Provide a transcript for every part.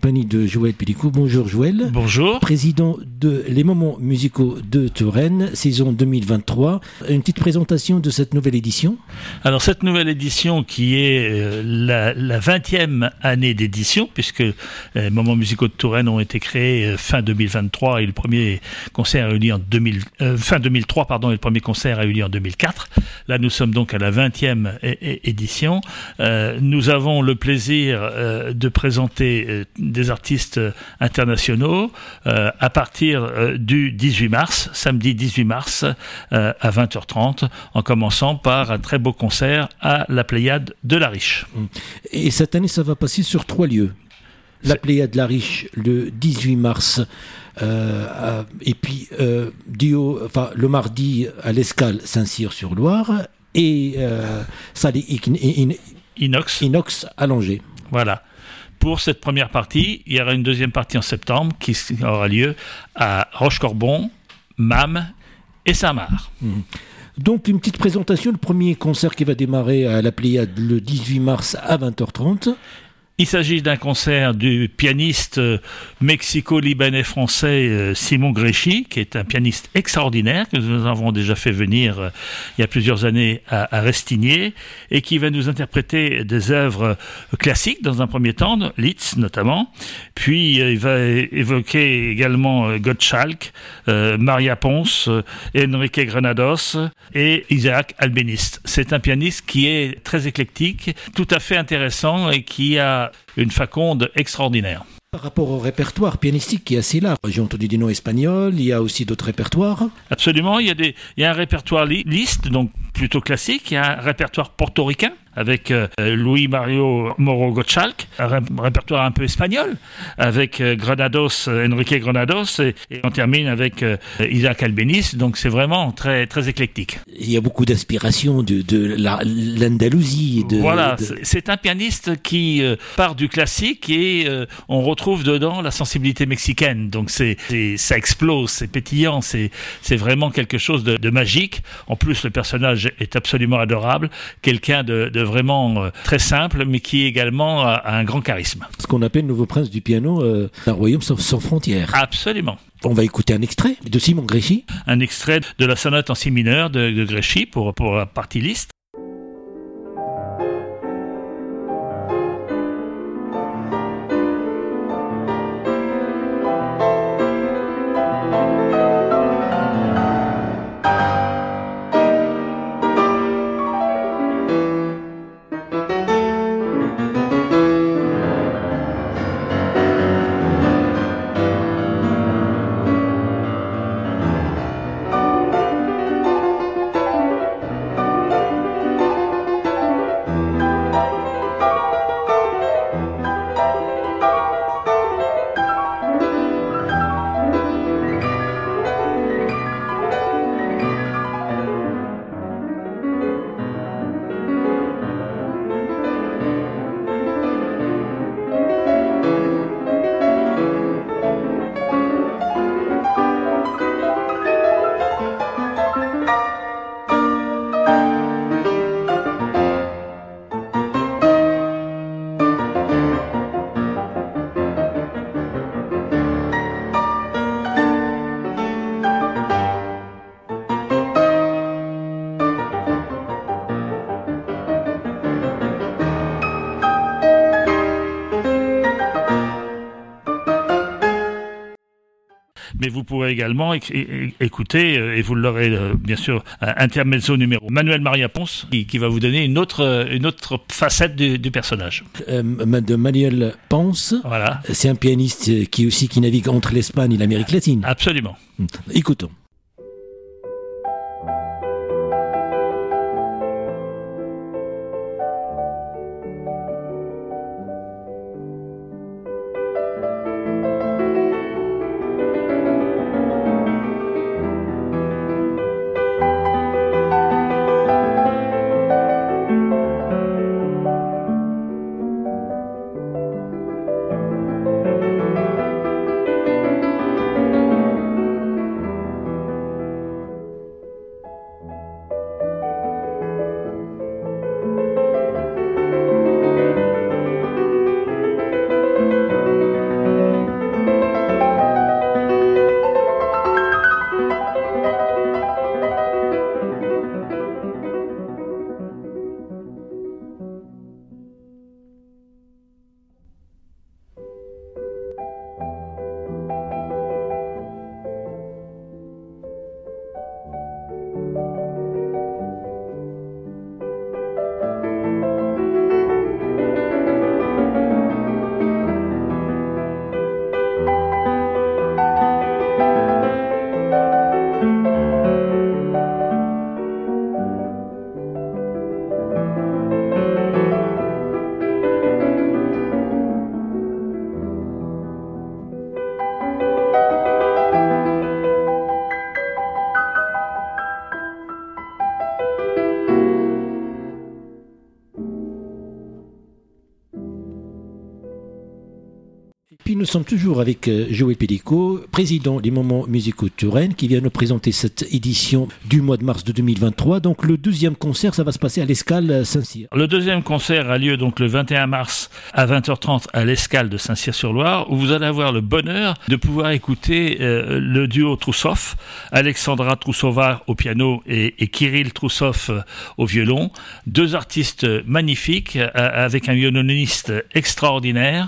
de Joël Pellicot. Bonjour Joël. Bonjour. Président de Les Moments Musicaux de Touraine, saison 2023. Une petite présentation de cette nouvelle édition Alors cette nouvelle édition qui est euh, la, la 20e année d'édition, puisque les euh, Moments Musicaux de Touraine ont été créés euh, fin 2023 et le premier concert a eu lieu en 2000, fin 2003 pardon, et le premier concert a eu lieu en 2004. Là nous sommes donc à la 20e édition. nous avons le plaisir de présenter des artistes internationaux à partir du 18 mars, samedi 18 mars à 20h30, en commençant par un très beau concert à la Pléiade de la Riche. Et cette année, ça va passer sur trois lieux. La Pléiade de la Riche le 18 mars. Euh, et puis euh, enfin, le mardi à l'Escale Saint-Cyr-sur-Loire et euh, Inox. Inox à Langer. Voilà pour cette première partie. Il y aura une deuxième partie en septembre qui aura lieu à Rochecorbon, MAM et Samar. Mhm. Donc une petite présentation, le premier concert qui va démarrer à la Pléiade le 18 mars à 20h30. Il s'agit d'un concert du pianiste euh, mexico-libanais-français euh, Simon Gréchy, qui est un pianiste extraordinaire que nous avons déjà fait venir euh, il y a plusieurs années à, Restigné et qui va nous interpréter des œuvres classiques dans un premier temps, Litz notamment. Puis il va évoquer également Gottschalk, Maria Ponce, Enrique Granados et Isaac Albéniste. C'est un pianiste qui est très éclectique, tout à fait intéressant et qui a une faconde extraordinaire. Par rapport au répertoire pianistique qui est assez large, j'ai entendu des noms espagnols, il y a aussi d'autres répertoires Absolument, il y a, des, il y a un répertoire liste, donc plutôt classique, il y a un répertoire portoricain, avec euh, Louis Mario Moro Gottschalk, un répertoire un peu espagnol, avec euh, Granados, euh, Enrique Granados, et, on termine avec Isaac Albéniz, donc c'est vraiment très, très éclectique. Il y a beaucoup d'inspiration de, de l'Andalousie. Voilà, c'est un pianiste qui part du classique et on retrouve dedans la sensibilité mexicaine, donc c'est ça explose, c'est pétillant, c'est vraiment quelque chose de, de, magique. En plus, le personnage est absolument adorable, quelqu'un de vraiment euh, très simple, mais qui également a, un grand charisme. Ce qu'on appelle le nouveau prince du piano, euh, un royaume sans, frontières. Absolument. On va écouter un extrait de Simon Gréchy. Un extrait de la sonate en si mineur de, de Gréchy pour, pour la partie liste. Vous pourrez également écouter, euh, et vous l'aurez euh, bien sûr, intermezzo numéro Manuel Maria Ponce, qui, va vous donner une autre, une autre facette du, personnage. Euh, de Manuel Ponce, voilà. c'est un pianiste qui aussi qui navigue entre l'Espagne et l'Amérique latine. Absolument. Écoutons. Nous sommes toujours avec euh, Joël Pellico, président des Moments Musicaux de Touraine, qui vient nous présenter cette édition du mois de mars de 2023. Donc le deuxième concert, ça va se passer à l'Escale Saint-Cyr. Le deuxième concert a lieu donc le 21 mars à 20h30 à l'Escale de Saint-Cyr-sur-Loire, où vous allez avoir le bonheur de pouvoir écouter euh, le duo Troussoff, Alexandra Troussova au piano et, Kirill Troussov euh, au violon. Deux artistes magnifiques, avec un violoniste extraordinaire,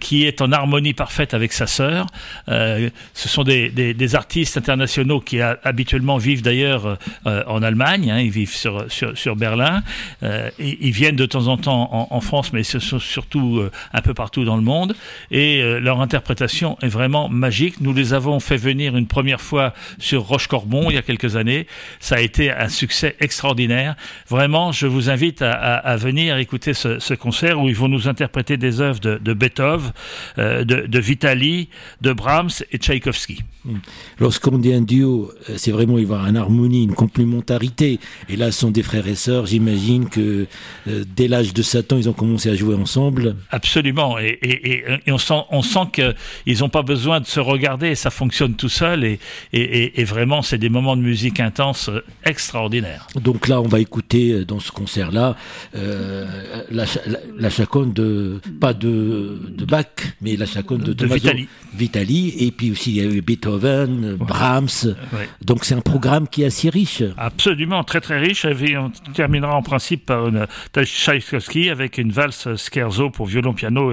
qui est en harmonie parfaite avec sa sœur. Euh, ce sont des, artistes internationaux qui habituellement vivent d'ailleurs euh, en Allemagne, hein, ils vivent sur, sur, Berlin. Euh, ils viennent de temps en temps en, France, mais ce sont surtout un peu partout dans le monde. Et leur interprétation est vraiment magique. Nous les avons fait venir une première fois sur Roche-Corbon il y a quelques années. Ça a été un succès extraordinaire. Vraiment, je vous invite à, venir écouter ce, ce, concert où ils vont nous interpréter des œuvres de, Beethoven, de, de, Vitali, de Brahms et Tchaïkovski. Hmm. Lorsqu'on dit un duo, euh, c'est vraiment y avoir une harmonie, une complémentarité. Et là, ce sont des frères et sœurs. J'imagine que euh, dès l'âge de 7 ans, ils ont commencé à jouer ensemble. Absolument. Et, et, et on sent, on sent qu'ils n'ont pas besoin de se regarder. Ça fonctionne tout seul. Et, et vraiment, c'est des moments de musique intense extraordinaires. Donc là, on va écouter dans ce concert-là euh, la, la, la chaconne de, pas de, de Bach, mais la de, de Vitali. Vitali. Et puis aussi, il y a eu Beethoven, ouais. Brahms. Ouais. Donc c'est un programme qui est assez riche. Absolument, très très riche. Et on terminera en principe par une Tchaïkovski avec une valse scherzo pour violon piano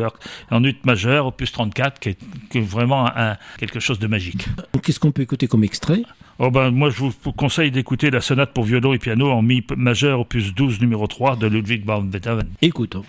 en ut majeur, opus 34, qui est, qui est vraiment un, quelque chose de magique. Qu'est-ce qu'on peut écouter comme extrait? Oh ben, moi, je vous conseille d'écouter la sonate pour violon et piano en mi majeur, opus 12, numéro 3 de Ludwig van Beethoven. Écoutons.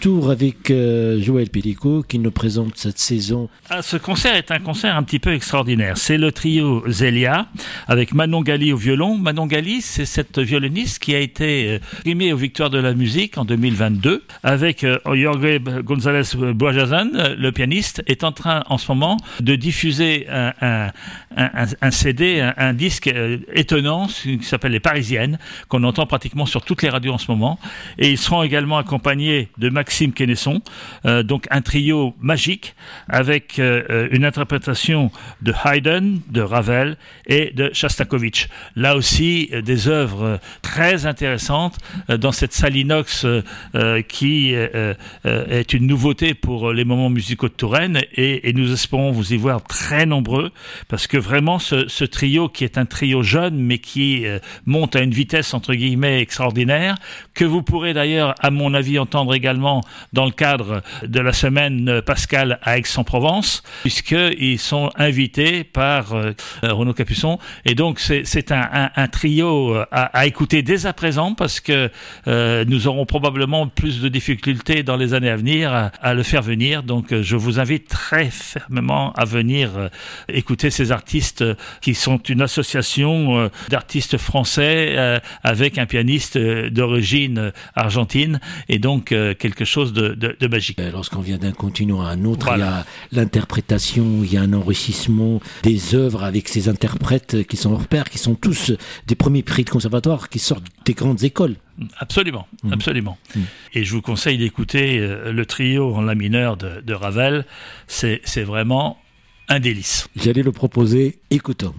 Retour avec euh, Joël Pellico qui nous présente cette saison. Ah, ce concert est un concert un petit peu extraordinaire. C'est le trio Zelia avec Manon Gali au violon. Manon Gali, c'est cette violoniste qui a été euh, primée aux Victoires de la musique en 2022 avec euh, Jorge González Boajazan, le pianiste, est en train en ce moment de diffuser un, un, CD, un, disque euh, étonnant qui s'appelle Les Parisiennes, qu'on entend pratiquement sur toutes les radios en ce moment. Et ils seront également accompagnés de Maxime Kennesson, euh, donc un trio magique avec euh, une interprétation de Haydn, de Ravel et de Shostakovich. Là aussi, des œuvres très intéressantes dans cette salle inox qui est une nouveauté pour les moments musicaux de Touraine et, et, nous espérons vous y voir très nombreux parce que vraiment ce, trio qui est un trio jeune mais qui monte à une vitesse entre guillemets extraordinaire que vous pourrez d'ailleurs à mon avis entendre également dans le cadre de la semaine Pascal à Aix-en-Provence puisqu'ils sont invités par euh, Renaud Capuçon. Et donc c'est un, trio à, écouter dès à présent parce que euh, nous aurons probablement plus de difficultés dans les années à venir à, à le faire venir. Donc je vous invite très fermement à venir euh, écouter ces artistes qui sont une association euh, d'artistes français euh, avec un pianiste euh, d'origine argentine et donc quelque chose de, de, de magique. Lorsqu'on vient d'un continent à un autre, voilà. il y a l'interprétation, il y a un enrichissement des œuvres avec ces interprètes qui sont hors pair, qui sont tous des premiers prix de conservatoire, qui sortent des grandes écoles. Absolument, mmh. absolument. Mmh. Et je vous conseille d'écouter le trio en la mineur de, de Ravel. C'est vraiment un délice. J'allais le proposer, écoutons.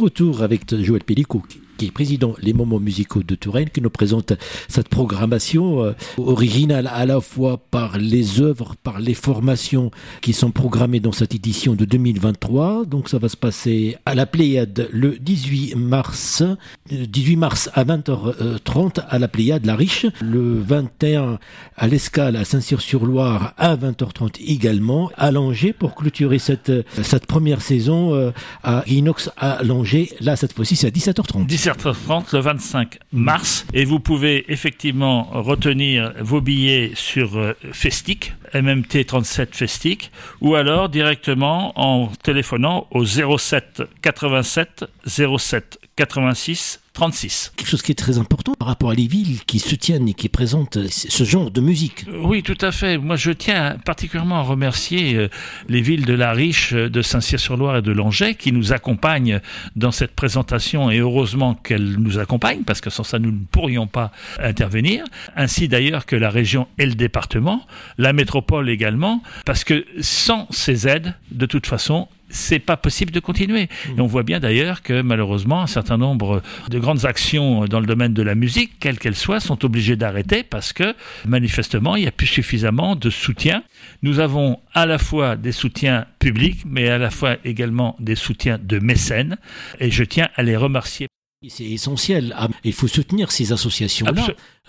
Retour avec Joël Pellicot qui est président Les Moments Musicaux de Touraine, qui nous présente cette programmation euh, originale à la fois par les œuvres, par les formations qui sont programmées dans cette édition de 2023. Donc ça va se passer à la Pléiade le 18 mars, 18 euh, mars à 20h30 à la Pléiade La Riche, le 21 à l'Escale à Saint-Cyr-sur-Loire à 20h30 également, à Langeais pour clôturer cette, cette première saison euh, à Inox à Langeais. Là, cette fois-ci, c'est à 17h30. 17h30 le 25 mars. Et vous pouvez effectivement retenir vos billets sur euh, Festic, MMT 37 Festic, ou alors directement en téléphonant au 07 87 07 86 36. Quelque chose qui est très important par rapport à les villes qui soutiennent et qui présentent ce genre de musique. Oui, tout à fait. Moi, je tiens particulièrement à remercier euh, les villes de La Riche, de Saint-Cyr-sur-Loire et de Langeais qui nous accompagnent dans cette présentation et heureusement qu'elles nous accompagnent parce que sans ça, nous ne pourrions pas intervenir. Ainsi d'ailleurs que la région et le département, la métropole également, parce que sans ces aides, de toute façon, c'est pas possible de continuer. Mm. Et on voit bien d'ailleurs que malheureusement un certain nombre de grandes actions dans le domaine de la musique, quelles qu'elles soient, sont obligées d'arrêter parce que manifestement il n'y a plus suffisamment de soutien. Nous avons à la fois des soutiens publics, mais à la fois également des soutiens de mécènes, et je tiens à les remercier. C'est essentiel. Ah, il faut soutenir ces associations-là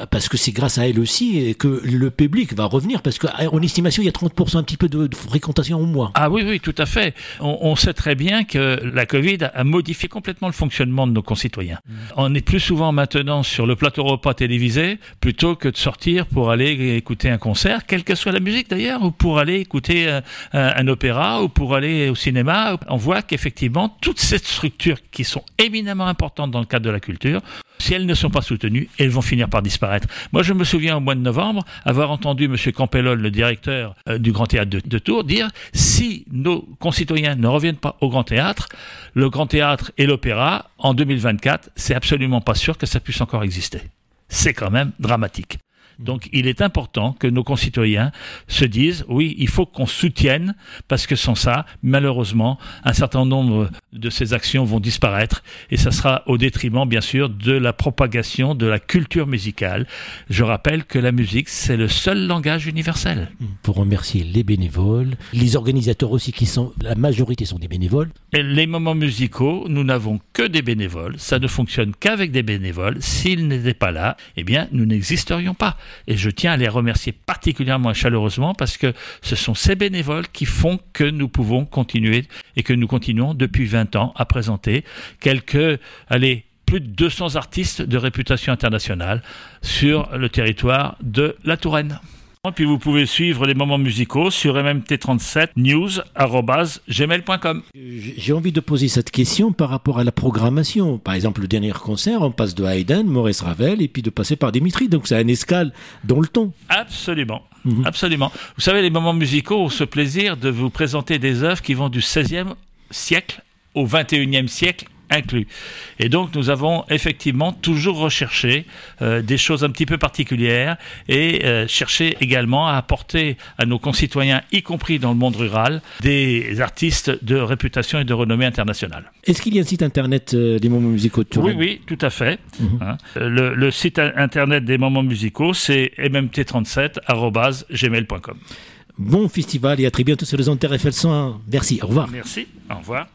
parce que c'est grâce à elles aussi que le public va revenir parce qu'en estimation il y a 30% un petit peu de, fréquentation au mois. Ah oui oui tout à fait. On, sait très bien que la Covid a modifié complètement le fonctionnement de nos concitoyens. Mm. On est plus souvent maintenant sur le plateau repas télévisé plutôt que de sortir pour aller écouter un concert, quelle que soit la musique d'ailleurs, ou pour aller écouter un, un opéra ou pour aller au cinéma. On voit qu'effectivement toutes ces structures qui sont éminemment importantes dans le cadre de la culture si elles ne sont pas soutenues, elles vont finir par disparaître. Moi, je me souviens au mois de novembre avoir entendu M. Campellol, le directeur euh, du Grand Théâtre de, Tours, dire si nos concitoyens ne reviennent pas au Grand Théâtre, le Grand Théâtre et l'Opéra, en 2024, c'est absolument pas sûr que ça puisse encore exister. C'est quand même dramatique. Donc il est important que nos concitoyens se disent oui, il faut qu'on soutienne parce que sans ça, malheureusement, un certain nombre de ces actions vont disparaître et ça sera au détriment bien sûr de la propagation de la culture musicale. Je rappelle que la musique, c'est le seul langage universel. Pour remercier les bénévoles, les organisateurs aussi qui sont la majorité sont des bénévoles. Et les moments musicaux, nous n'avons que des bénévoles, ça ne fonctionne qu'avec des bénévoles. S'ils n'étaient pas là, eh bien nous n'existerions pas. Et je tiens à les remercier particulièrement et chaleureusement parce que ce sont ces bénévoles qui font que nous pouvons continuer et que nous continuons depuis 20 ans à présenter quelques, allez, plus de 200 artistes de réputation internationale sur le territoire de la Touraine. Puis vous pouvez suivre les moments musicaux sur mmt37news.gmail.com. J'ai envie de poser cette question par rapport à la programmation. Par exemple, le dernier concert, on passe de Haydn, Maurice Ravel, et puis de passer par Dimitri. Donc c'est un escale dans le ton. Absolument. Mhm. Absolument. Vous savez, les moments musicaux ont ce plaisir de vous présenter des œuvres qui vont du 16e siècle au 21e siècle inclus. Et donc nous avons effectivement toujours recherché euh, des choses un petit peu particulières et euh, cherché également à apporter à nos concitoyens, y compris dans le monde rural, des artistes de réputation et de renommée internationale. Est-ce qu'il y a un site internet euh, des moments musicaux de Oui, oui, tout à fait. Mhm. Hein. le, le, site internet des moments musicaux, c'est mmt37.gmail.com. Bon festival et à très bientôt sur les ondes RFL 100. Merci, au revoir. Merci, au revoir.